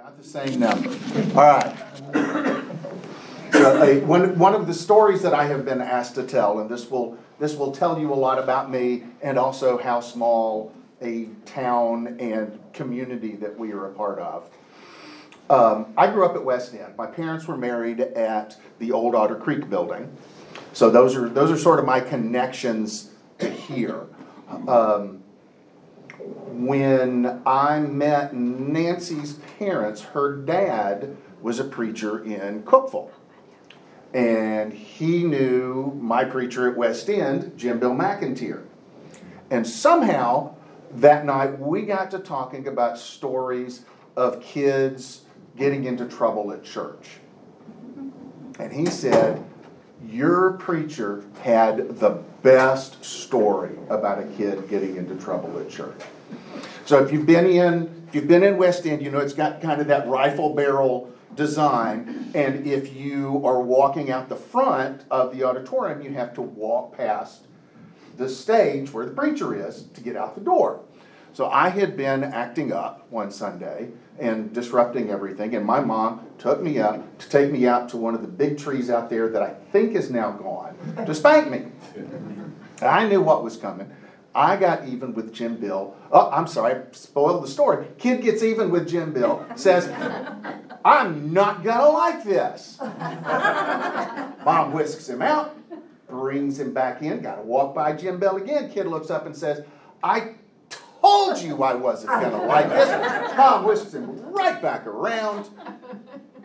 About the same number. All right. So, uh, one, one of the stories that I have been asked to tell, and this will, this will tell you a lot about me and also how small a town and community that we are a part of. Um, I grew up at West End. My parents were married at the old Otter Creek building. So those are, those are sort of my connections to here. Um, when I met Nancy's parents, her dad was a preacher in Cookeville. And he knew my preacher at West End, Jim Bill McInteer. And somehow that night we got to talking about stories of kids getting into trouble at church. And he said, Your preacher had the best story about a kid getting into trouble at church. So if you've been in, if you've been in West End, you know it's got kind of that rifle barrel design. And if you are walking out the front of the auditorium, you have to walk past the stage where the preacher is to get out the door. So I had been acting up one Sunday and disrupting everything, and my mom took me up to take me out to one of the big trees out there that I think is now gone to spank me. I knew what was coming. I got even with Jim Bill. Oh, I'm sorry, I spoiled the story. Kid gets even with Jim Bill, says, I'm not gonna like this. Mom whisks him out, brings him back in, gotta walk by Jim Bill again. Kid looks up and says, I told you I wasn't gonna like this. Mom whisks him right back around.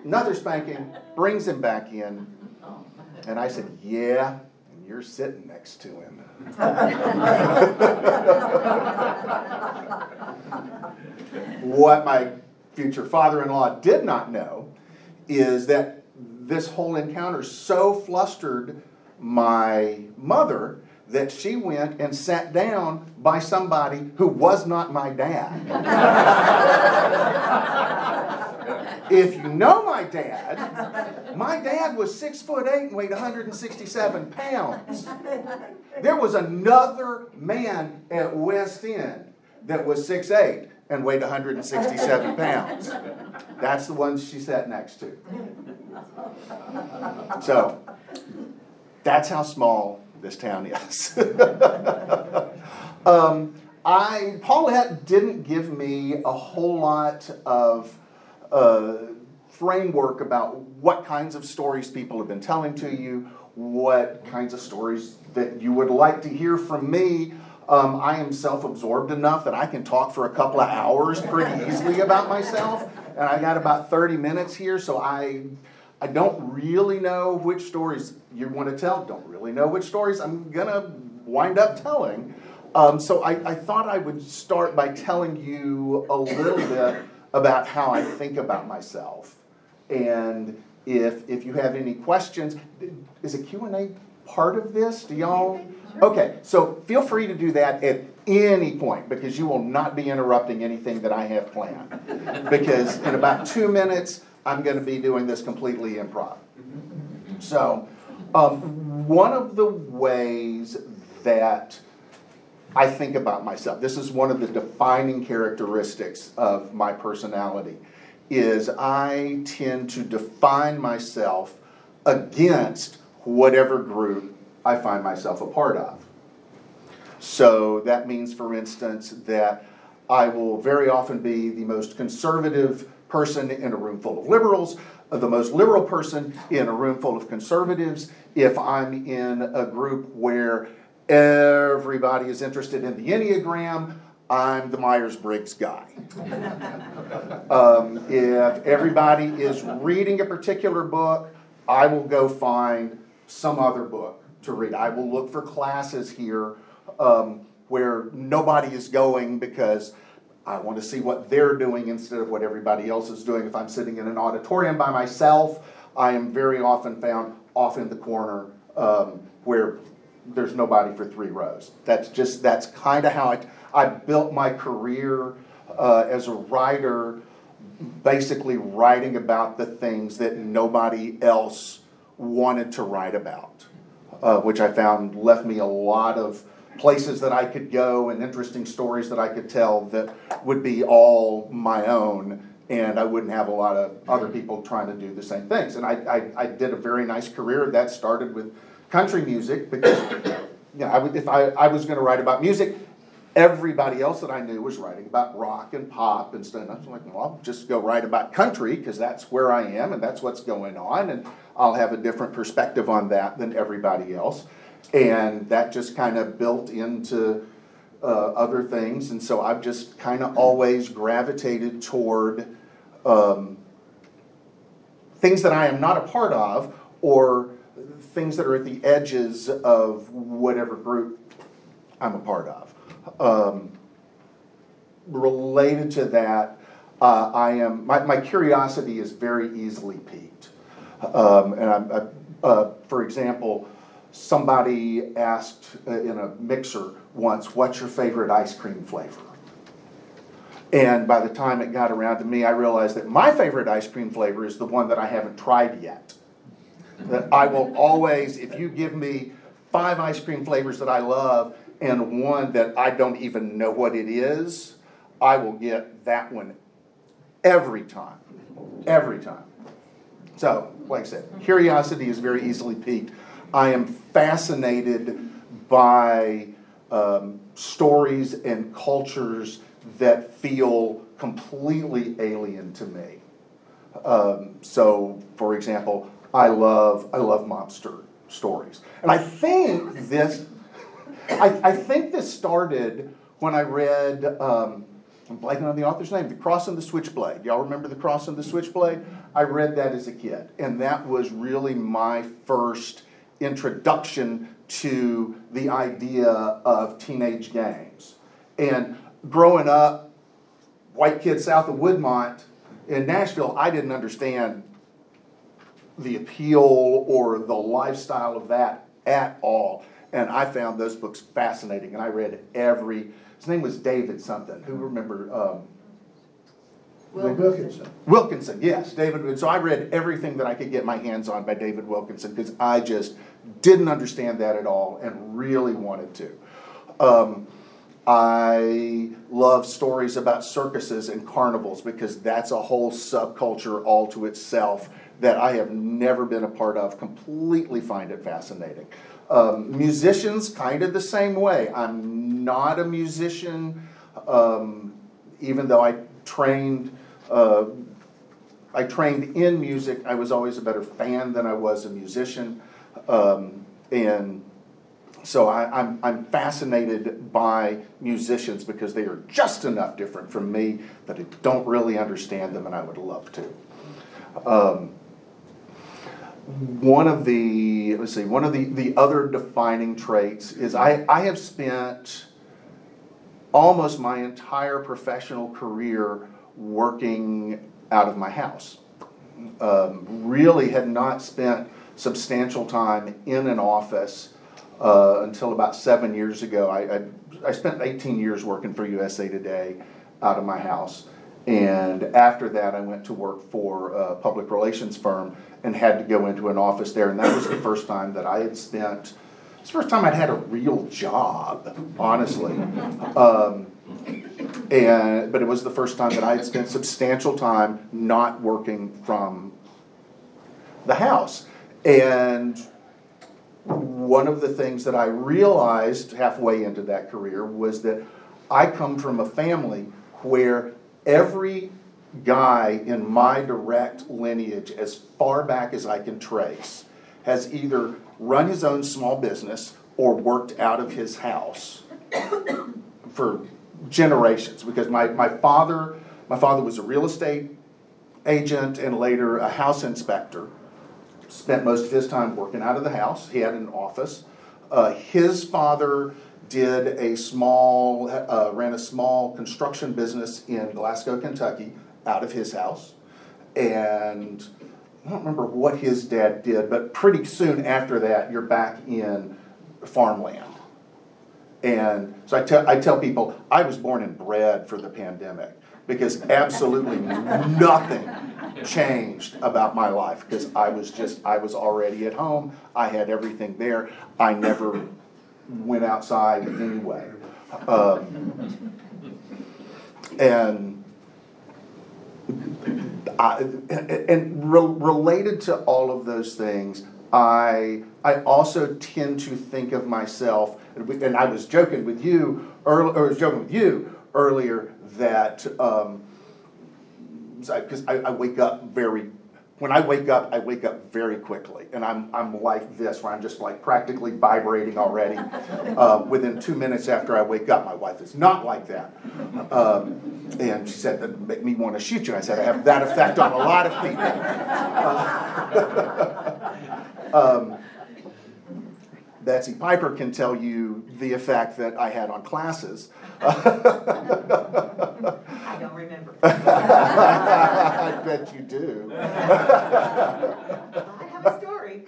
Another spanking, brings him back in. And I said, Yeah, and you're sitting next to him. what my future father in law did not know is that this whole encounter so flustered my mother that she went and sat down by somebody who was not my dad. if you know my dad, my dad was six foot eight and weighed 167 pounds. There was another man at West End that was six eight and weighed 167 pounds. That's the one she sat next to. So, that's how small this town is. um, I Paulette didn't give me a whole lot of uh, framework about what kinds of stories people have been telling to you, what kinds of stories that you would like to hear from me. Um, I am self absorbed enough that I can talk for a couple of hours pretty easily about myself. And I got about 30 minutes here, so I, I don't really know which stories you want to tell. Don't really know which stories I'm going to wind up telling. Um, so I, I thought I would start by telling you a little bit about how I think about myself. And if, if you have any questions, is a Q&A part of this? Do y'all? Okay, so feel free to do that at any point because you will not be interrupting anything that I have planned. Because in about two minutes, I'm going to be doing this completely improv. So, um, one of the ways that I think about myself, this is one of the defining characteristics of my personality, is I tend to define myself against whatever group I find myself a part of. So that means, for instance, that I will very often be the most conservative person in a room full of liberals, the most liberal person in a room full of conservatives. If I'm in a group where everybody is interested in the Enneagram, I'm the Myers Briggs guy. um, if everybody is reading a particular book, I will go find some other book to read. I will look for classes here um, where nobody is going because I want to see what they're doing instead of what everybody else is doing. If I'm sitting in an auditorium by myself, I am very often found off in the corner um, where there's nobody for three rows. That's just that's kind of how I I built my career uh, as a writer, basically writing about the things that nobody else wanted to write about, uh, which I found left me a lot of places that I could go and interesting stories that I could tell that would be all my own and I wouldn't have a lot of other people trying to do the same things. And I, I, I did a very nice career. That started with country music because you know, I would, if I, I was going to write about music, everybody else that I knew was writing about rock and pop and stuff. And I was like, well, I'll just go write about country because that's where I am and that's what's going on, and I'll have a different perspective on that than everybody else. And that just kind of built into uh, other things, and so I've just kind of always gravitated toward um, things that I am not a part of or things that are at the edges of whatever group I'm a part of. Um, related to that, uh, I am my, my curiosity is very easily piqued, um, and I'm, I, uh, for example, somebody asked uh, in a mixer once, "What's your favorite ice cream flavor?" And by the time it got around to me, I realized that my favorite ice cream flavor is the one that I haven't tried yet. That I will always, if you give me five ice cream flavors that I love and one that I don't even know what it is, I will get that one every time. Every time. So, like I said, curiosity is very easily piqued. I am fascinated by um, stories and cultures that feel completely alien to me. Um, so, for example, I love I love mobster stories, and I think this I, I think this started when I read. Um, I'm blanking on the author's name. The Cross and the Switchblade. Y'all remember The Cross and the Switchblade? I read that as a kid, and that was really my first introduction to the idea of teenage gangs. And growing up, white kid south of Woodmont in Nashville, I didn't understand the appeal or the lifestyle of that at all. And I found those books fascinating, and I read every. His name was David something. Who remember? Um, Wilkinson. Wilkinson, yes, David. And so I read everything that I could get my hands on by David Wilkinson because I just didn't understand that at all and really wanted to. Um, I love stories about circuses and carnivals because that's a whole subculture all to itself that I have never been a part of. Completely find it fascinating. Um, musicians, kind of the same way. I'm not a musician, um, even though I trained. Uh, I trained in music. I was always a better fan than I was a musician, um, and so I, I'm, I'm fascinated by musicians because they are just enough different from me that I don't really understand them, and I would love to. Um, one of the let's see one of the, the other defining traits is I, I have spent almost my entire professional career working out of my house um, really had not spent substantial time in an office uh, until about seven years ago. I, I, I, spent 18 years working for USA Today out of my house. And after that, I went to work for a public relations firm and had to go into an office there. And that was the first time that I had spent, it's the first time I'd had a real job, honestly. Um, and, but it was the first time that I had spent substantial time not working from the house. And one of the things that I realized halfway into that career was that I come from a family where every guy in my direct lineage, as far back as I can trace, has either run his own small business or worked out of his house for generations. Because my, my father, my father was a real estate agent and later a house inspector. Spent most of his time working out of the house. He had an office. Uh, his father did a small, uh, ran a small construction business in Glasgow, Kentucky, out of his house. And I don't remember what his dad did, but pretty soon after that, you're back in farmland. And so I tell, I tell people, I was born and bred for the pandemic because absolutely nothing changed about my life because I was just, I was already at home. I had everything there. I never went outside anyway. Um, and I, and, re- related to all of those things, I I also tend to think of myself, and I was joking with you earlier, or I was joking with you earlier that um, because I, I wake up very when I wake up, I wake up very quickly, and I'm I'm like this, where I'm just like practically vibrating already. Uh, within two minutes after I wake up, my wife is not like that, um, and she said that make me want to shoot you. I said I have that effect on a lot of people. Uh, um, Betsy Piper can tell you the effect that I had on classes. I don't remember. I bet you do. I have a story.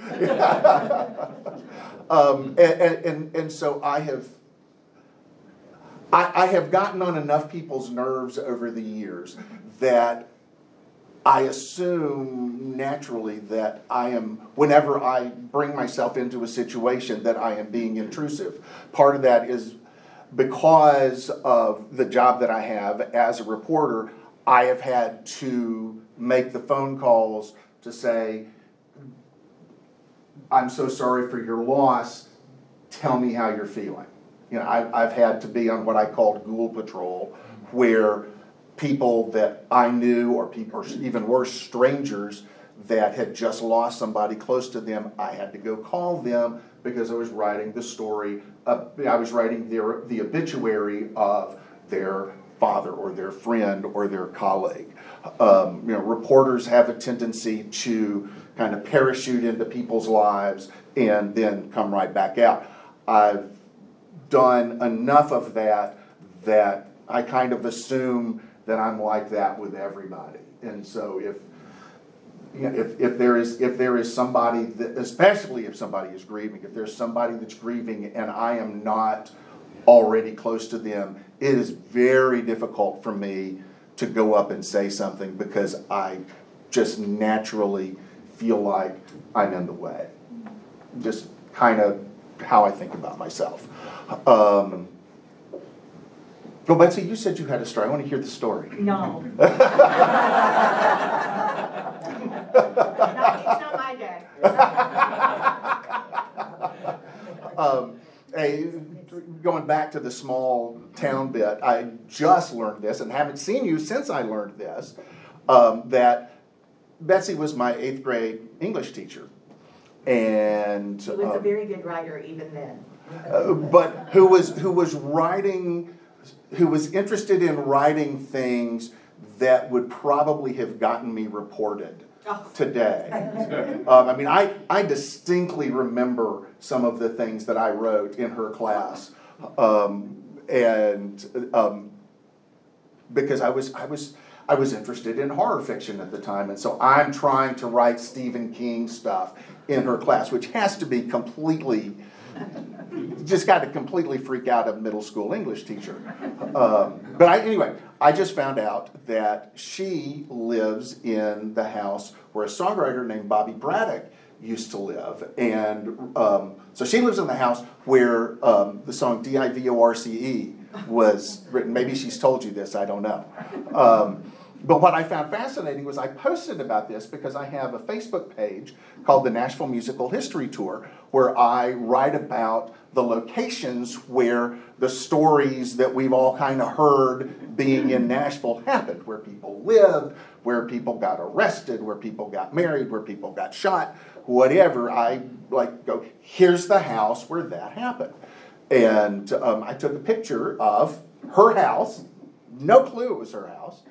Um, and, and, and, and so I have, I, I have gotten on enough people's nerves over the years that I assume naturally that I am, whenever I bring myself into a situation, that I am being intrusive. Part of that is because of the job that I have as a reporter, I have had to make the phone calls to say, I'm so sorry for your loss. Tell me how you're feeling. You know, I, I've had to be on what I called ghoul patrol, where people that I knew, or people, even worse, strangers that had just lost somebody close to them, I had to go call them because I was writing the story. Uh, I was writing their, the obituary of their father or their friend or their colleague. Um, you know, reporters have a tendency to kind of parachute into people's lives and then come right back out. I've done enough of that that I kind of assume that I'm like that with everybody. And so if you know, if, if there is if there is somebody that especially if somebody is grieving, if there's somebody that's grieving and I am not already close to them, it is very difficult for me to go up and say something because I just naturally feel like I'm in the way. Just kind of how I think about myself. Um, well, Betsy, you said you had a story. I want to hear the story. No. Not- It's not my day. Um, hey, going back to the small town bit, I just learned this and haven't seen you since I learned this. Um, that Betsy was my eighth grade English teacher, and He was a um, very good writer even then. uh, but who was who was writing, who was interested in writing things that would probably have gotten me reported Oh. today. Um, I mean, I, I distinctly remember some of the things that I wrote in her class. Um, and um, because I was, I, was, I was interested in horror fiction at the time. And so I'm trying to write Stephen King stuff in her class, which has to be completely, just got to completely freak out a middle school English teacher. Um, but I, anyway, I just found out that she lives in the house where a songwriter named Bobby Braddock used to live. And um, so she lives in the house where um, the song D I V O R C E was written. Maybe she's told you this, I don't know. Um, but what I found fascinating was I posted about this because I have a Facebook page called the Nashville Musical History Tour where I write about the locations where the stories that we've all kind of heard being in Nashville happened, where people lived, where people got arrested, where people got married, where people got shot, whatever. I like go, here's the house where that happened. And um, I took a picture of her house, no clue it was her house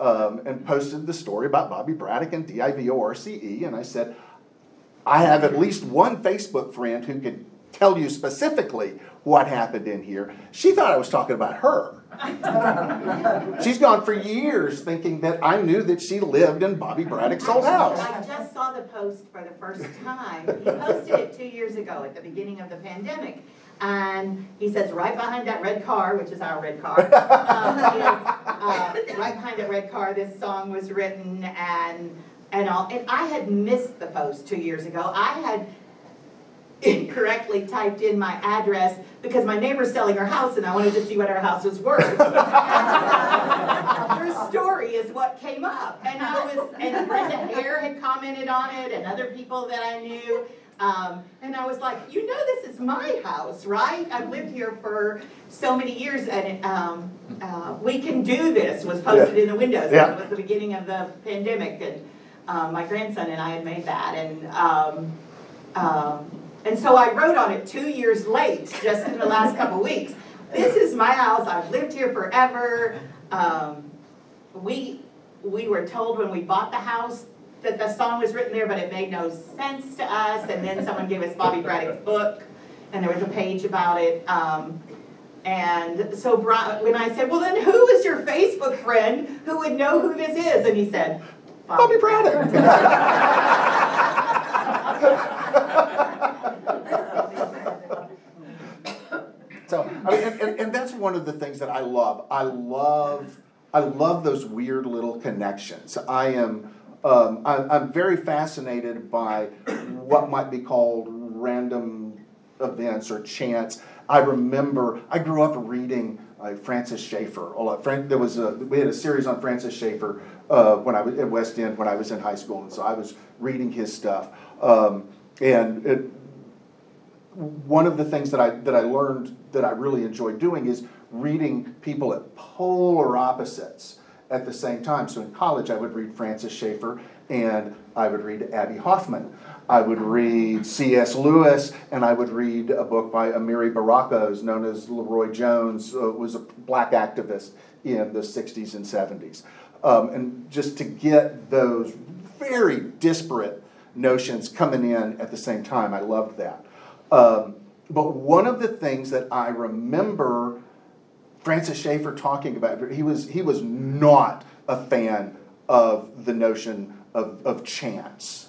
um, and posted the story about Bobby Braddock and D I V O R C E. And I said, I have at least one Facebook friend who could tell you specifically what happened in here. She thought I was talking about her. She's gone for years thinking that I knew that she lived in Bobby Braddock's old house. I just saw the post for the first time. He posted it two years ago at the beginning of the pandemic. And he says, right behind that red car, which is our red car, um, is, uh, right behind that red car, this song was written and, and all. And I had missed the post two years ago. I had, incorrectly typed in my address because my neighbor's selling her house and I wanted to see what her house was worth. Her story is what came up, and I was, and Brenda Hare had commented on it, and other people that I knew. Um, and I was like, you know, this is my house, right? I've lived here for so many years, and um, uh, we can do this was posted in the windows. Yeah. It was the beginning of the pandemic, and um, my grandson and I had made that, and um, um, and so I wrote on it two years late, just in the last couple weeks. This is my house. I've lived here forever. Um, we we were told when we bought the house that the song was written there, but it made no sense to us. And then someone gave us Bobby Braddock's book, and there was a page about it. Um, and so Bri- when I said, "Well, then who is your Facebook friend who would know who this is?" and he said, Bobby Braddock. So, I mean, and, and, and that's one of the things that I love. I love, I love those weird little connections. I am, um, I'm, I'm very fascinated by what might be called random events or chance. I remember, I grew up reading uh, Francis Schaeffer. There was a, we had a series on Francis Schaeffer uh, when I was at West End when I was in high school, and so I was reading his stuff. Um, and it, one of the things that I that I learned that I really enjoyed doing is reading people at polar opposites at the same time. So in college, I would read Francis Schaeffer and I would read Abbie Hoffman. I would read C.S. Lewis and I would read a book by Amiri Barakos, known as LeRoi Jones, uh, was a black activist in the 60s and 70s. Um, and just to get those very disparate notions coming in at the same time, I loved that. Um, but one of the things that I remember Francis Schaeffer talking about, he was, he was not a fan of the notion of, of chance.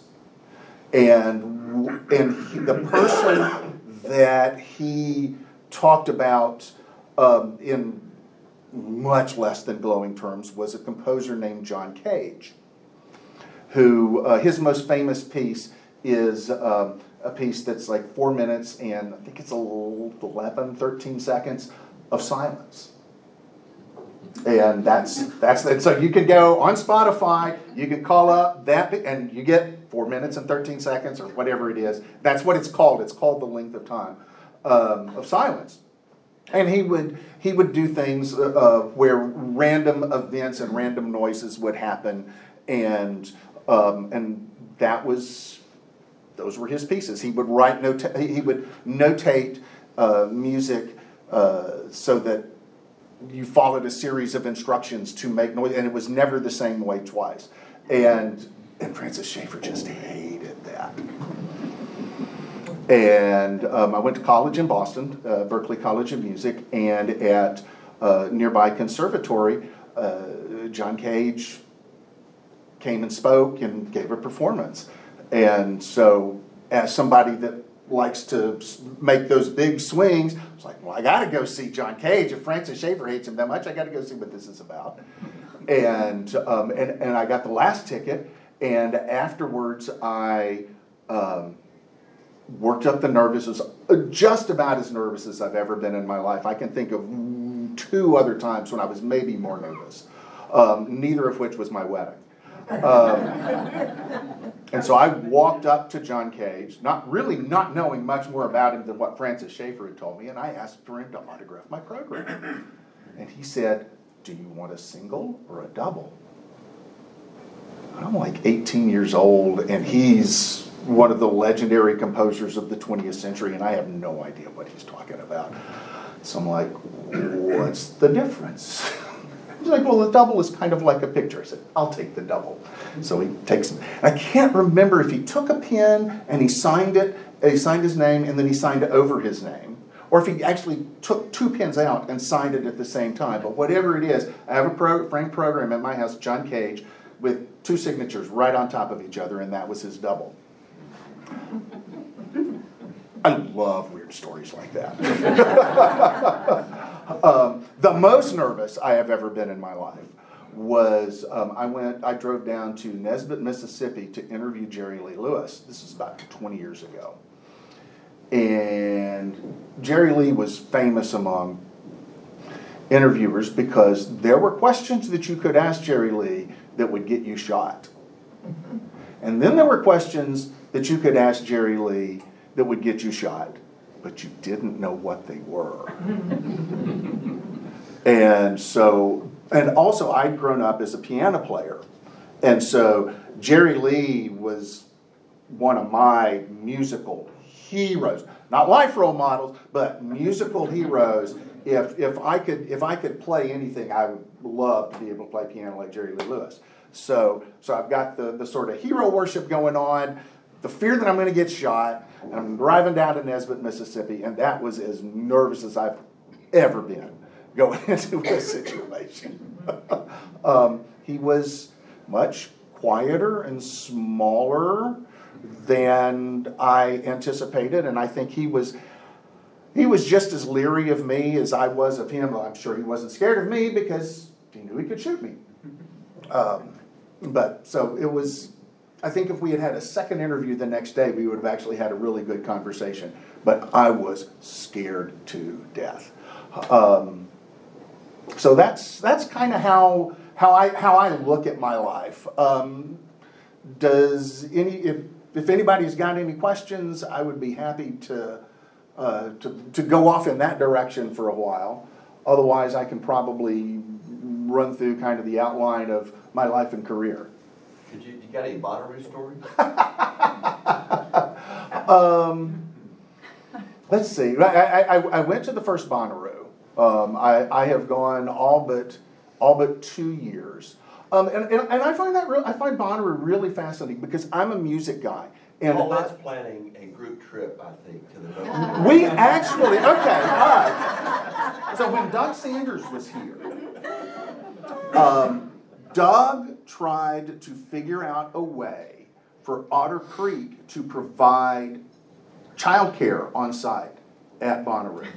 And, and he- the person that he talked about um, in much less than glowing terms was a composer named John Cage, who, uh, his most famous piece is um, a piece that's like four minutes and I think it's a little 11, 13 seconds of silence. And that's that's and so you can go on Spotify, you can call up that and you get four minutes and 13 seconds or whatever it is. That's what it's called. It's called the length of time um, of silence. And he would he would do things uh, uh, where random events and random noises would happen, and um, and that was those were his pieces. He would write nota- he would notate uh, music uh, so that you followed a series of instructions to make noise, and it was never the same way twice. And and Francis Schaeffer just hated that. And um, I went to college in Boston, uh, Berklee College of Music, and at uh, nearby conservatory, uh, John Cage came and spoke and gave a performance. And so, as somebody that likes to make those big swings, it's like, well, I got to go see John Cage. If Francis Schaeffer hates him that much, I got to go see what this is about. And um, and and I got the last ticket, and afterwards I. Um, worked up the nervous, was just about as nervous as I've ever been in my life. I can think of two other times when I was maybe more nervous, um, neither of which was my wedding. Um, and so I walked up to John Cage, not really not knowing much more about him than what Francis Schaeffer had told me, and I asked for him to autograph my program. And he said, Do you want a single or a double? I'm like 18 years old, and he's one of the legendary composers of the 20th century, and I have no idea what he's talking about. So I'm like, what's the difference? He's like, well, the double is kind of like a picture. I said, I'll take the double. So he takes, it. I can't remember if he took a pen and he signed it, he signed his name, and then he signed it over his name, or if he actually took two pens out and signed it at the same time. But whatever it is, I have a pro, program at my house, John Cage, with two signatures right on top of each other, and that was his double. I love weird stories like that. um, the most nervous I have ever been in my life was um, I went, I drove down to Nesbit, Mississippi to interview Jerry Lee Lewis. This is about 20 years ago. And Jerry Lee was famous among interviewers because there were questions that you could ask Jerry Lee that would get you shot. And then there were questions that you could ask Jerry Lee that would get you shot, but you didn't know what they were. and so, and also, I'd grown up as a piano player. And so, Jerry Lee was one of my musical heroes. Not life role models, but musical heroes. If, if, I could, if I could play anything, I would love to be able to play piano like Jerry Lee Lewis. So, so I've got the, the sort of hero worship going on, the fear that I'm going to get shot, and I'm driving down to Nesbit, Mississippi, and that was as nervous as I've ever been going into a situation. um, he was much quieter and smaller than I anticipated, and I think he was he was just as leery of me as I was of him. I'm sure he wasn't scared of me because he knew he could shoot me. Um, but so it was. I think if we had had a second interview the next day, we would have actually had a really good conversation. But I was scared to death. Um, so that's that's kind of how how I how I look at my life. Um, does any if if anybody's got any questions, I would be happy to uh, to to go off in that direction for a while. Otherwise, I can probably run through kind of the outline of my life and career. Could you, got any Bonnaroo stories? um, let's see. I, I, I went to the first Bonnaroo. Um, I, I have gone all but all but two years. Um, and, and, and I find that real, I find Bonnaroo really fascinating because I'm a music guy. And Paulette's I- planning a group trip, I think, to the North. we actually, okay, all right. So when Doug Sanders was here, um, Doug tried to figure out a way for Otter Creek to provide childcare on site at Bonnaroo.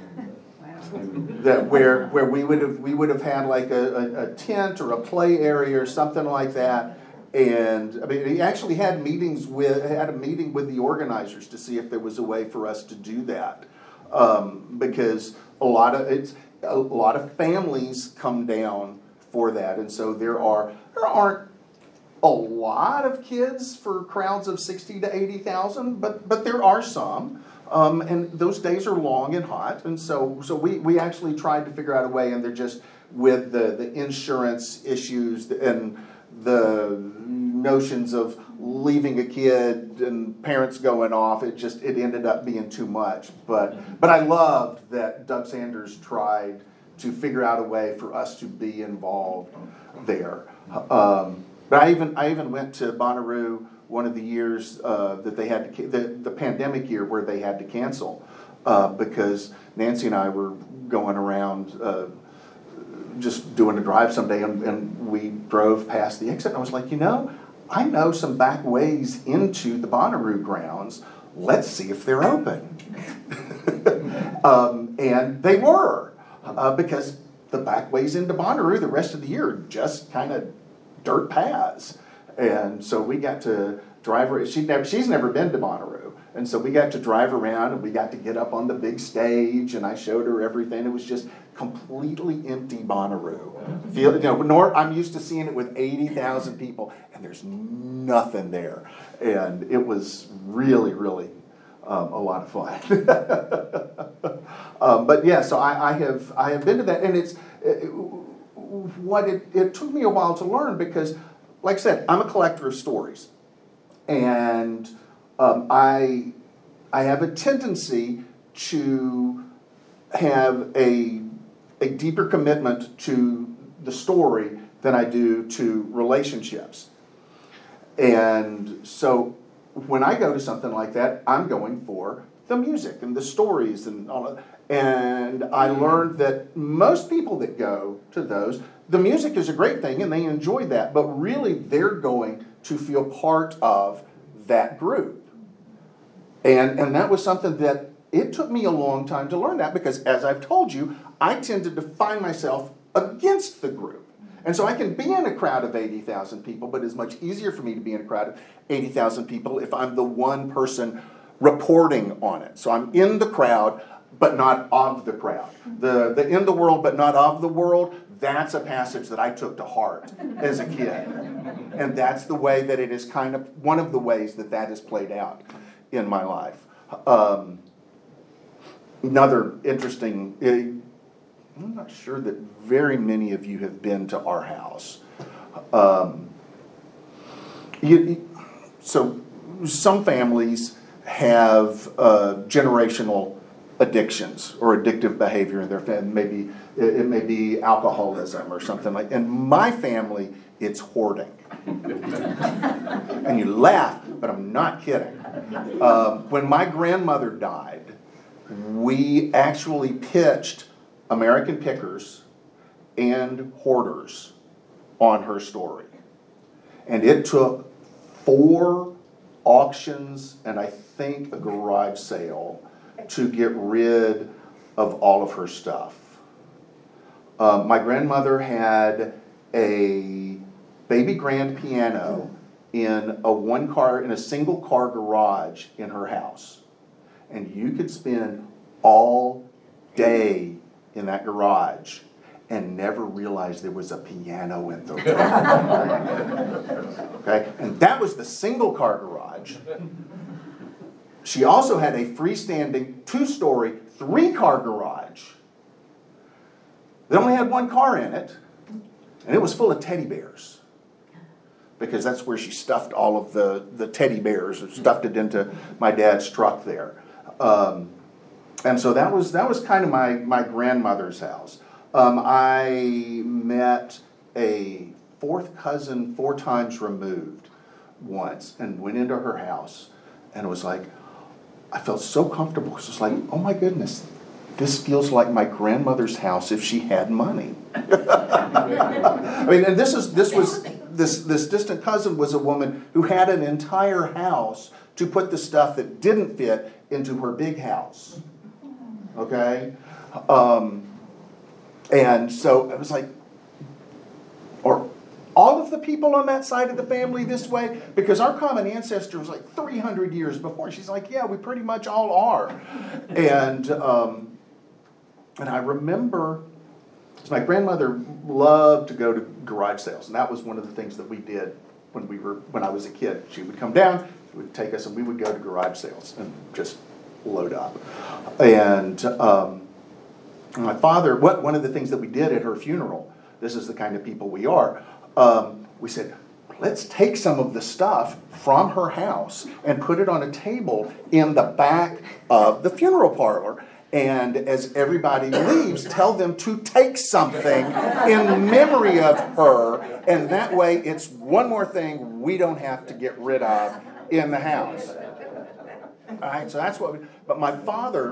That where, where we would have, we would have had like a, a, a tent or a play area or something like that. And, I mean, he actually had meetings with, had a meeting with the organizers to see if there was a way for us to do that. Um, because a lot of, it's, a lot of families come down for that, and so there are, there aren't a lot of kids for crowds of sixty to eighty thousand, but, but there are some. Um, and those days are long and hot, and so, so we, we actually tried to figure out a way, and they're just with the, the insurance issues and the notions of leaving a kid and parents going off, it just, it ended up being too much. But, but I loved that Doug Sanders tried to figure out a way for us to be involved there. Um, but I even, I even went to Bonnaroo one of the years uh, that they had to, the, the pandemic year where they had to cancel uh, because Nancy and I were going around uh, just doing a drive someday and, and we drove past the exit and I was like, you know, I know some back ways into the Bonnaroo grounds. Let's see if they're open. um, and they were uh, because the back ways into Bonnaroo the rest of the year are just kind of dirt paths. And so we got to drive her. She never, she's never been to Bonnaroo. And so we got to drive around and we got to get up on the big stage and I showed her everything. It was just completely empty Bonnaroo. Feel, you know, nor, I'm used to seeing it with 80,000 people and there's nothing there. And it was really, really um, a lot of fun. um, but yeah, so I, I, have, I have been to that and it's, it, what it, it took me a while to learn because, like I said, I'm a collector of stories. And um, I, I have a tendency to have a, a deeper commitment to the story than I do to relationships. And so when I go to something like that, I'm going for the music and the stories and all of and I mm. learned that most people that go to those, the music is a great thing and they enjoy that, but really they're going to feel part of that group. And, and that was something that it took me a long time to learn that because, as I've told you, I tended to find myself against the group. And so I can be in a crowd of 80,000 people, but it's much easier for me to be in a crowd of 80,000 people if I'm the one person reporting on it. So I'm in the crowd, but not of the crowd. The, the in the world, but not of the world, that's a passage that I took to heart as a kid. And that's the way that it is kind of, one of the ways that that has played out in my life. Um, another interesting, eh, I'm not sure that very many of you have been to our house. Um, you, so some families have uh, generational addictions or addictive behavior in their family. Maybe it, it may be alcoholism or something like. In my family, it's hoarding. and you laugh, but I'm not kidding. Um, when my grandmother died, we actually pitched American Pickers and Hoarders on her story. And it took four auctions and I think a garage sale to get rid of all of her stuff. Uh, my grandmother had a baby grand piano in a one car, in a single car garage in her house. And you could spend all day in that garage and never realized there was a piano in the room. Okay, and that was the single car garage. She also had a freestanding two story, three car garage that only had one car in it, and it was full of teddy bears. Because that's where she stuffed all of the, the teddy bears, and stuffed it into my dad's truck there. Um, and so that was that was kind of my, my grandmother's house. Um, I met a fourth cousin four times removed once and went into her house and was like I felt so comfortable because it's like, oh my goodness, this feels like my grandmother's house if she had money. I mean, and this is this was this this distant cousin was a woman who had an entire house to put the stuff that didn't fit into her big house. Okay? Um, and so it was like, or all of the people on that side of the family this way? Because our common ancestor was like 300 years before. She's like, yeah, we pretty much all are. And, um, and I remember, my grandmother loved to go to garage sales, and that was one of the things that we did when we were, when I was a kid. She would come down, she would take us, and we would go to garage sales and just load up. And, um, my father, what, one of the things that we did at her funeral, this is the kind of people we are, um, we said, let's take some of the stuff from her house and put it on a table in the back of the funeral parlor. And as everybody leaves, tell them to take something in memory of her. And that way, it's one more thing we don't have to get rid of in the house. All right, so that's what we, but my father,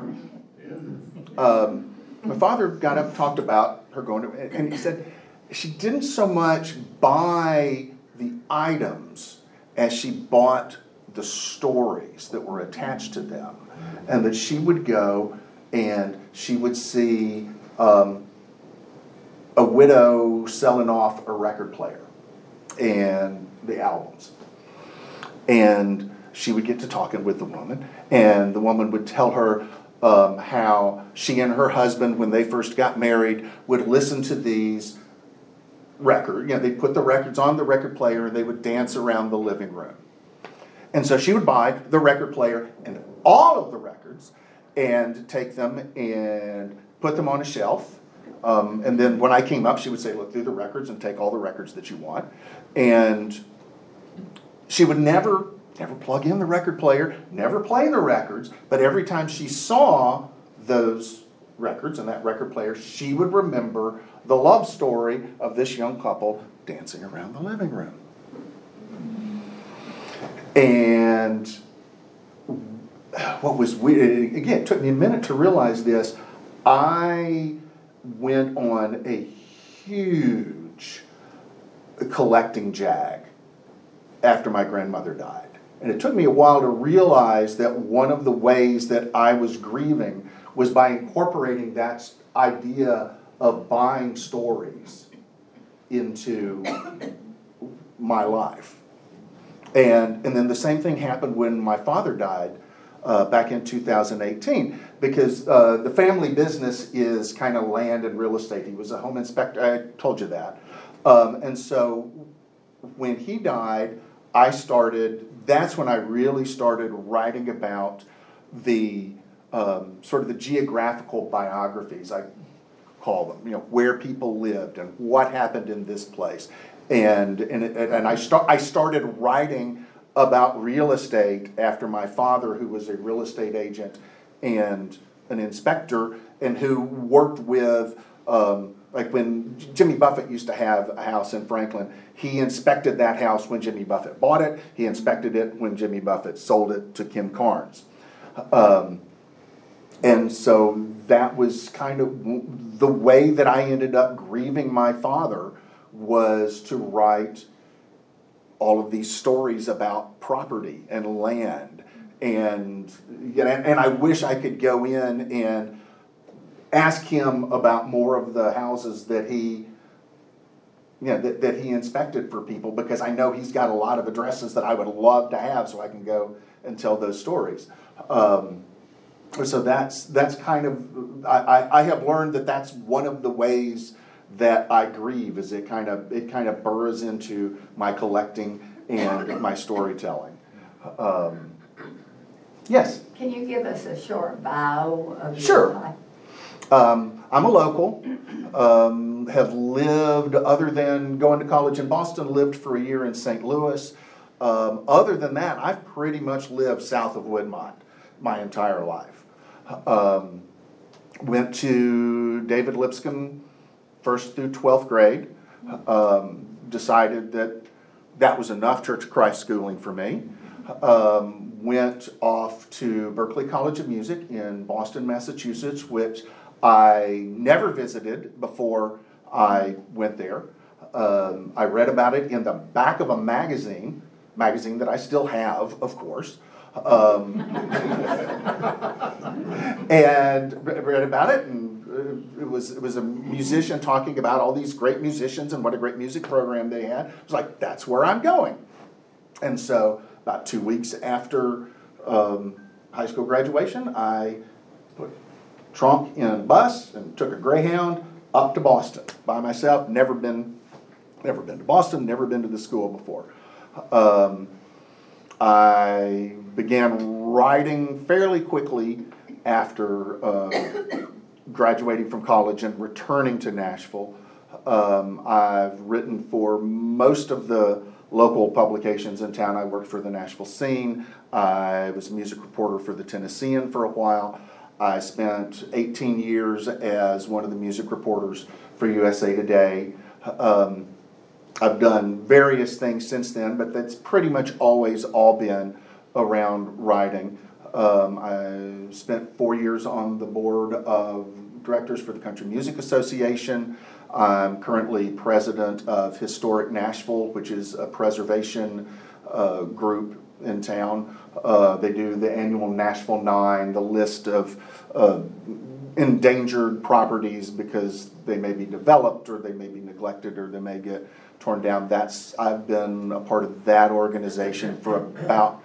um, my father got up and talked about her going to, and he said she didn't so much buy the items as she bought the stories that were attached to them. And that she would go and she would see um, a widow selling off a record player and the albums. And she would get to talking with the woman, and the woman would tell her um, how she and her husband, when they first got married, would listen to these record. You know, they'd put the records on the record player and they would dance around the living room. And so she would buy the record player and all of the records and take them and put them on a shelf. Um, and then when I came up, she would say, Look through the records and take all the records that you want. And she would never, never plug in the record player, never play the records, but every time she saw those records and that record player, she would remember the love story of this young couple dancing around the living room. And what was weird, again, it took me a minute to realize this. I went on a huge collecting jag after my grandmother died. And it took me a while to realize that one of the ways that I was grieving was by incorporating that idea of buying stories into my life. And, and then the same thing happened when my father died. uh, back in 2018 because uh, the family business is kind of land and real estate. He was a home inspector. I told you that. Um, and so when he died, I started, that's when I really started writing about the um, sort of the geographical biographies, I call them, you know, where people lived and what happened in this place. And, and, and I, start, I started writing about real estate after my father, who was a real estate agent and an inspector, and who worked with, um, like when Jimmy Buffett used to have a house in Franklin, he inspected that house when Jimmy Buffett bought it. He inspected it when Jimmy Buffett sold it to Kim Carnes. Um, and so that was kind of the way that I ended up grieving my father was to write all of these stories about property and land. And, and I wish I could go in and ask him about more of the houses that he, you know, that, that he inspected for people, because I know he's got a lot of addresses that I would love to have, so I can go and tell those stories. Um, so that's, that's kind of, I, I, I have learned that that's one of the ways that I grieve, is it kind of, it kind of burrows into my collecting and my storytelling. Um, Yes? Can you give us a short bio of your Sure. life? Um, I'm a local. Um, have lived, other than going to college in Boston, lived for a year in St. Louis. Um, other than that, I've pretty much lived south of Woodmont my entire life. Um, went to David Lipscomb first through 12th grade. Um, decided that that was enough Church of Christ schooling for me. Um, went off to Berklee College of Music in Boston, Massachusetts, which I never visited before I went there. Um, I read about it in the back of a magazine, magazine that I still have, of course. Um, and re- read about it and uh, it was it was a musician talking about all these great musicians and what a great music program they had. I was like that's where I'm going. And so about two weeks after um, high school graduation, I put trunk in a bus and took a Greyhound up to Boston by myself. Never been, never been to Boston. Never been to the school before. Um, I began writing fairly quickly after uh, graduating from college and returning to Nashville. Um, I've written for most of the local publications in town. I worked for the Nashville Scene. I was a music reporter for the Tennessean for a while. I spent 18 years as one of the music reporters for USA Today. Um, I've done various things since then, but that's pretty much always all been around writing. Um, I spent four years on the board of directors for the Country Music Association. I'm currently president of Historic Nashville, which is a preservation uh, group in town. Uh, they do the annual Nashville Nine, the list of uh, endangered properties because they may be developed or they may be neglected or they may get torn down. That's I've been a part of that organization for about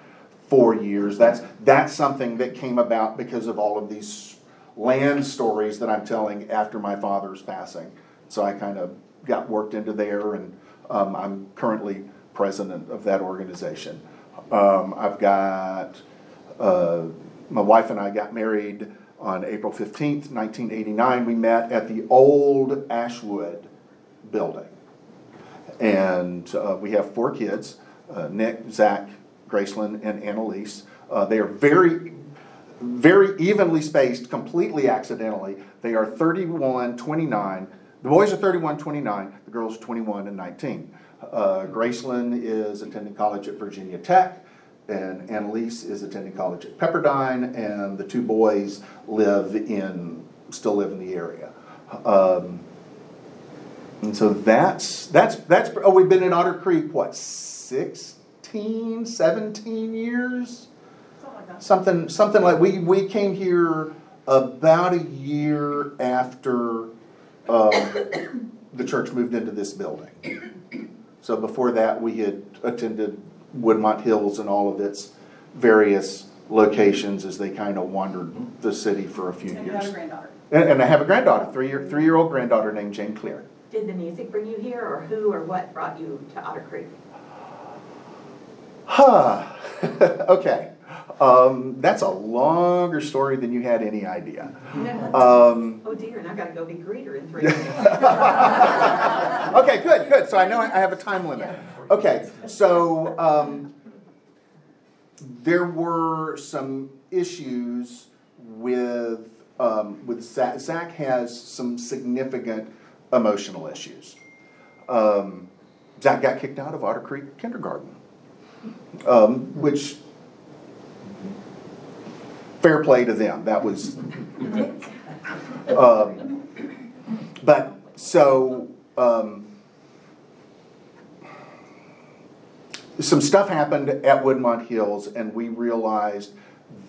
four years. That's that's something that came about because of all of these land stories that I'm telling after my father's passing. So I kind of got worked into there, and um, I'm currently president of that organization. Um, I've got uh, my wife and I got married on April 15th, 1989. We met at the old Ashwood building. And uh, we have four kids uh, Nick, Zach, Graceland, and Annalise. Uh, they are very, very evenly spaced, completely accidentally. They are 31, 29. The boys are 31, 29. The girls are 21 and 19. Uh, Graceland is attending college at Virginia Tech, and Annalise is attending college at Pepperdine, and the two boys live in, still live in the area. Um, and so that's, that's, that's, oh, we've been in Otter Creek, what, 16, 17 years? Something. Something, like, we, we came here about a year after, um, the church moved into this building. So before that, we had attended Woodmont Hills and all of its various locations as they kind of wandered the city for a few And you have a years. granddaughter. And, and I have a granddaughter, three-year, three-year-old granddaughter named Jane Clear. Did the music bring you here, or who or what brought you to Otter Creek? Huh, okay. Um, that's a longer story than you had any idea. Um, Oh dear, and I've gotta go be greeter in three minutes. okay, good, good. So I know I I have a time limit. Okay, so um, there were some issues with um, with Zach. Zach has some significant emotional issues. Um, Zach got kicked out of Otter Creek Kindergarten, um, which fair play to them. That was. Um, but so. Some stuff happened at Woodmont Hills, and we realized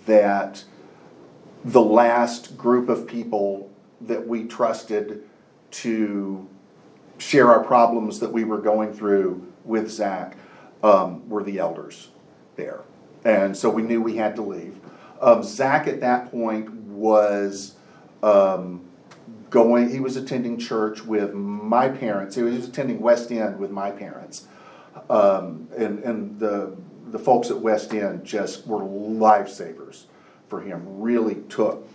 that the last group of people that we trusted to share our problems that we were going through with Zach um, were the elders there. And so we knew we had to leave. Um, Zach at that point was um, going, he was attending church with my parents. He was attending West End with my parents. Um, and, and the, the folks at West End just were lifesavers for him, really took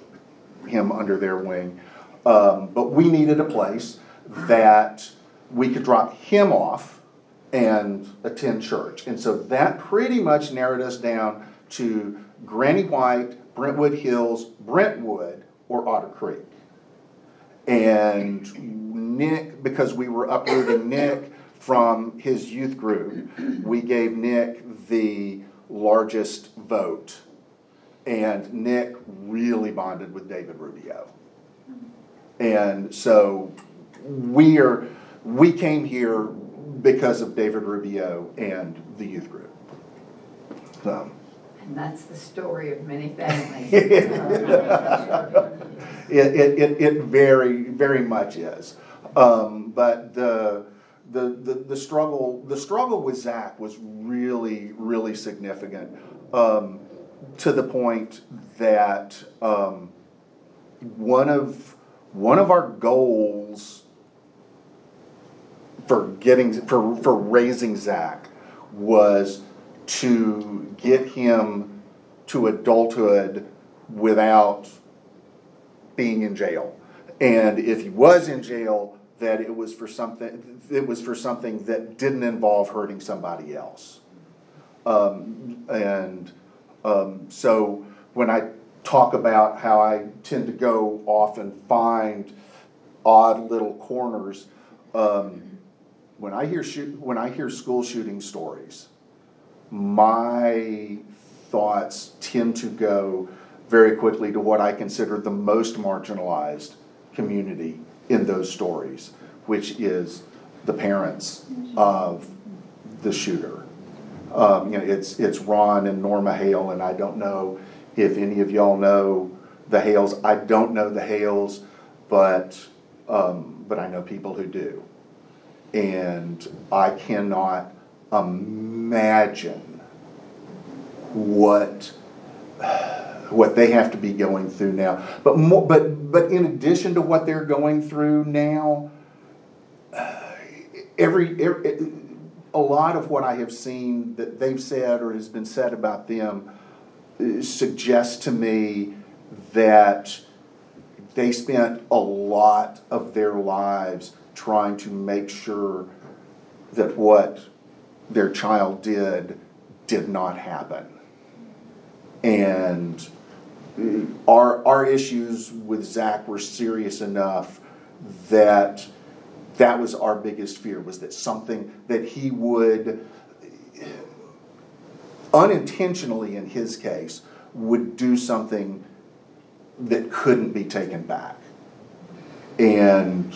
him under their wing. Um, but we needed a place that we could drop him off and attend church. And so that pretty much narrowed us down to Granny White, Brentwood Hills, Brentwood, or Otter Creek. And Nick, because we were uprooting Nick from his youth group, we gave Nick the largest vote. And Nick really bonded with David Rubio. And so we are, we came here because of David Rubio and the youth group. So, And that's the story of many families. It, it, it, it very, very much is. Um, but the, the, the, the struggle, the struggle with Zach was really, really significant. Um, to the point that, um, one of, one of our goals for getting, for, for raising Zach was to get him to adulthood without being in jail. And if he was in jail, that it was for something, it was for something that didn't involve hurting somebody else. Um, and, um, so when I talk about how I tend to go off and find odd little corners, um, when I hear shoot, when I hear school shooting stories, my thoughts tend to go very quickly to what I consider the most marginalized community in those stories, which is the parents of the shooter. Um, you know, it's, it's Ron and Norma Hale, and I don't know if any of y'all know the Hales. I don't know the Hales, but, um, but I know people who do. And I cannot imagine what what they have to be going through now. But more, but but in addition to what they're going through now, every, every a lot of what I have seen that they've said or has been said about them uh, suggests to me that they spent a lot of their lives trying to make sure that what their child did did not happen. And uh, our, our issues with Zach were serious enough that that was our biggest fear was that something that he would unintentionally in his case would do something that couldn't be taken back. And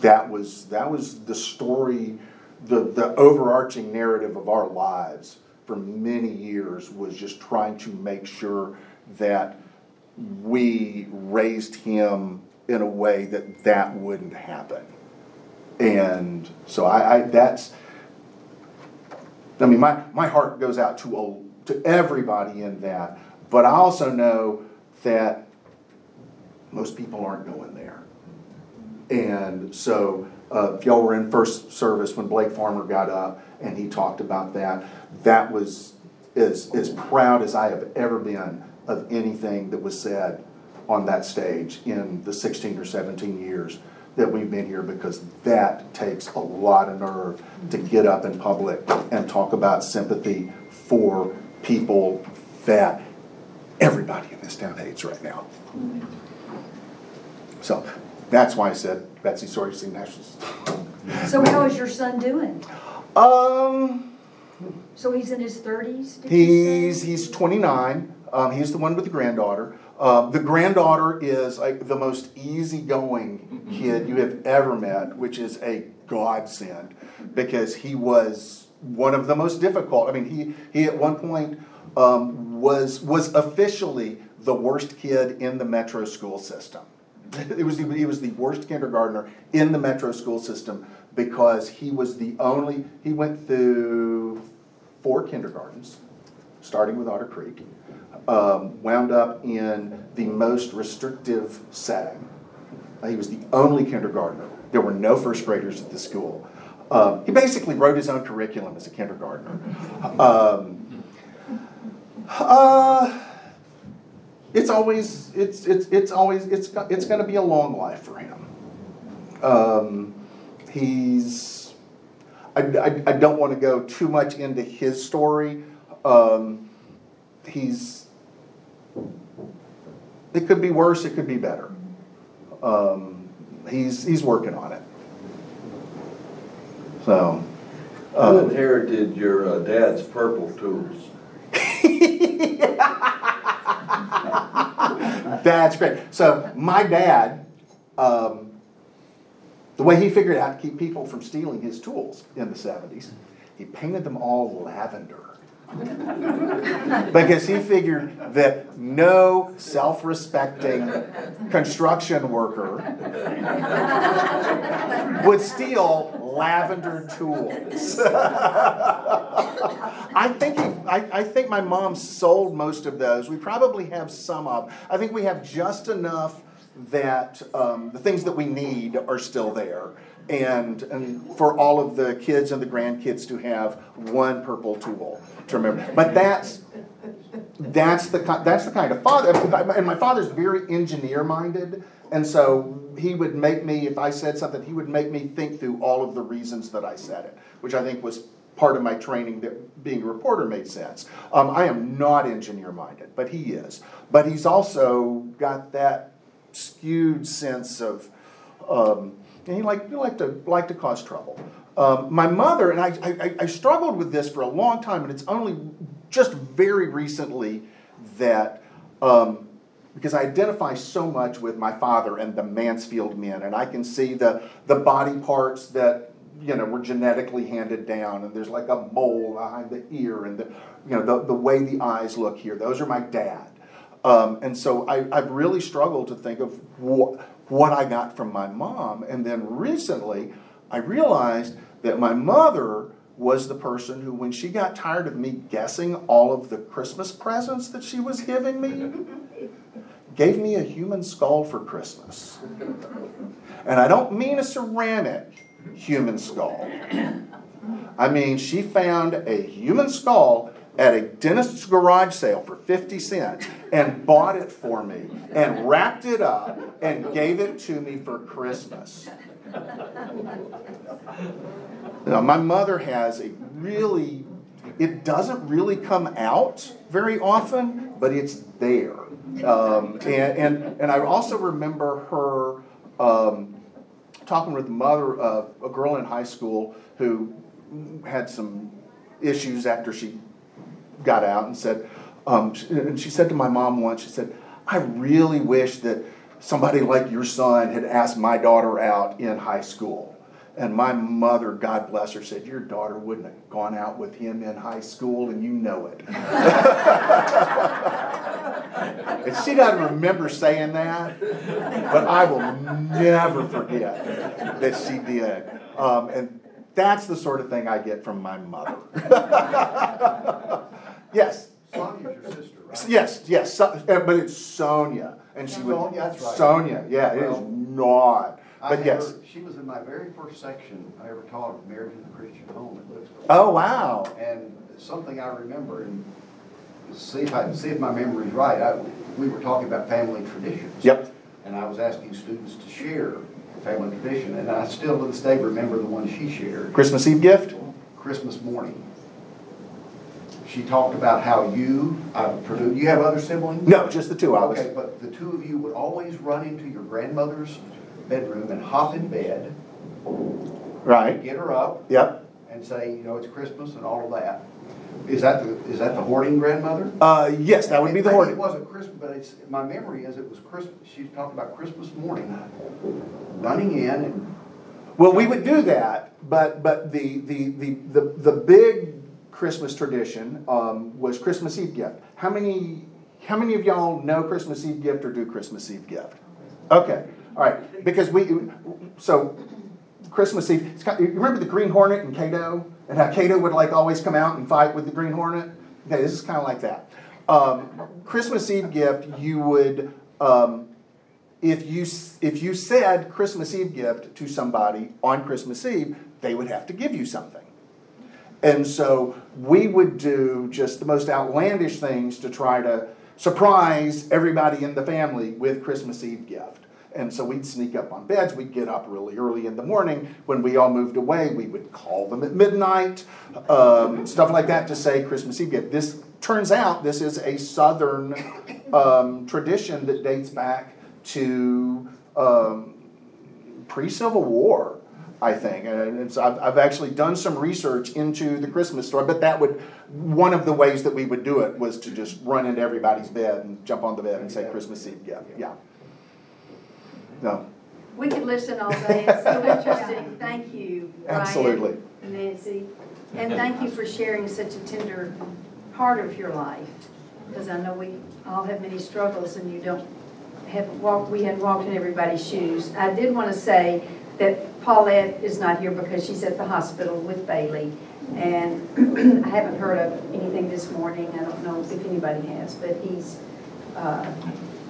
that was that was the story the the overarching narrative of our lives for many years was just trying to make sure that we raised him in a way that that wouldn't happen and so I, I that's I mean my my heart goes out to to everybody in that But I also know that most people aren't going there. And so, uh, if y'all were in first service when Blake Farmer got up and he talked about that, that was as, as proud as I have ever been of anything that was said on that stage in the sixteen or seventeen years that we've been here, because that takes a lot of nerve to get up in public and talk about sympathy for people that everybody in this town hates right now. So, that's why I said Betsy Sorensen Nationals. So how is your son doing? Um, So he's in his thirties, he's, he's twenty-nine, um, he's the one with the granddaughter. Uh, the granddaughter is like the most easygoing kid you have ever met, which is a godsend, because he was one of the most difficult, I mean, he, he at one point, um, was, was officially the worst kid in the metro school system. It was, he was the worst kindergartner in the metro school system because he was the only, he went through four kindergartens, starting with Otter Creek, um, wound up in the most restrictive setting. Uh, He was the only kindergartner. There were no first graders at the school. Um, he basically wrote his own curriculum as a kindergartner. Um, uh, it's always it's it's it's always it's it's going to be a long life for him. Um, he's I, I, I don't want to go too much into his story. Um, he's it could be worse. It could be better. Um, he's he's working on it. So. I um, inherited your uh, dad's purple tools. That's great. So my dad, um, the way he figured out to keep people from stealing his tools in the seventies, he painted them all lavender. Because he figured that no self-respecting construction worker would steal lavender tools. I think he, I, I think my mom sold most of those. We probably have some of. I think we have just enough that um, the things that we need are still there, and and for all of the kids and the grandkids to have one purple tool to remember. But that's that's the that's the kind of father and my father's very engineer minded and so he would make me if i said something he would make me think through all of the reasons that i said it which i think was part of my training that being a reporter made sense um, i am not engineer minded but he is but he's also got that skewed sense of um, and he like he like to like to cause trouble. Um, my mother and I, I I struggled with this for a long time, and it's only just very recently that um, because I identify so much with my father and the Mansfield men, and I can see the the body parts that you know were genetically handed down, and there's like a mole behind the ear, and the you know the the way the eyes look here. Those are my dad. Um, and so I, I've really struggled to think of what, what I got from my mom. And then recently, I realized that my mother was the person who, when she got tired of me guessing all of the Christmas presents that she was giving me, gave me a human skull for Christmas. And I don't mean a ceramic human skull. I mean, she found a human skull at a dentist's garage sale for 50 cents and bought it for me and wrapped it up and gave it to me for Christmas. Now, my mother has a really, it doesn't really come out very often, but it's there. Um, and, and, and I also remember her um, talking with the mother of a girl in high school who had some issues after she got out and said, um, and she said to my mom once, she said, I really wish that somebody like your son had asked my daughter out in high school. And my mother, God bless her, said, Your daughter wouldn't have gone out with him in high school, and you know it. and she doesn't remember saying that, but I will never forget that she did. Um, and that's the sort of thing I get from my mother. yes. Sonia's your sister, right? Yes, yes, so- uh, but it's Sonia, and she would. Sonia, that's right. Sonia, yeah, it is Well, not, I but had yes. her- She was in my very first section I ever taught, Married to the Christian Home at. Oh, wow. And something I remember, and see if I, see if my memory's right, I, we were talking about family traditions. Yep. And I was asking students to share family tradition, and I still to this day remember the one she shared, Christmas Eve gift? Christmas morning. She talked about how you, uh, produ- you have other siblings? No, just the two of us. Okay, but the two of you would always run into your grandmother's bedroom and hop in bed, Right, get her up, yep. and say, you know, it's Christmas and all of that. Is that the, is that the hoarding grandmother? Uh, yes, that would be the hoarding. It wasn't Christmas, but it's, my memory is it was Christmas, she talked about Christmas morning, running in and, Well, we would do that, but, but the, the, the, the, the big Christmas tradition, um, was Christmas Eve gift. How many, how many of y'all know Christmas Eve gift or do Christmas Eve gift? Okay, all right, because we, so, Christmas Eve, it's kind, you remember the Green Hornet and Kato? And how Kato would like always come out and fight with the Green Hornet? Okay, this is kind of like that. Um, Christmas Eve gift, you would, um, if you, if you said Christmas Eve gift to somebody on Christmas Eve, they would have to give you something. And so we would do just the most outlandish things to try to surprise everybody in the family with Christmas Eve gift. And so we'd sneak up on beds, we'd get up really early in the morning. When we all moved away, we would call them at midnight, um, stuff like that to say Christmas Eve gift. This turns out this is a southern um, tradition that dates back to um, pre-Civil War, I think. And it's, I've, I've actually done some research into the Christmas story, but that would, one of the ways that we would do it was to just run into everybody's bed and jump on the bed and say Christmas Eve Yeah, yeah. No, We could listen all day, it's so interesting, thank you, Brian. Absolutely. Nancy, and thank you for sharing such a tender part of your life, because I know we all have many struggles and you don't have walked, we had walked in everybody's shoes. I did want to say that Paulette is not here because she's at the hospital with Bailey, and I haven't heard of anything this morning, I don't know if anybody has, but he's, uh,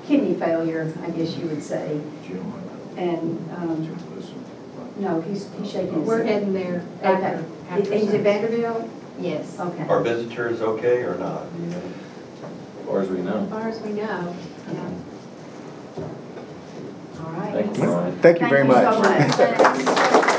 kidney failure, I guess you would say, and, um, no, he's, he's shaking his We're head. heading there Okay. after. after He's at service. Vanderbilt? Yes, as Okay. Are visitors okay or not? As far as we know. As far as we know. yeah. All right. Thank you, thank you very much. So much.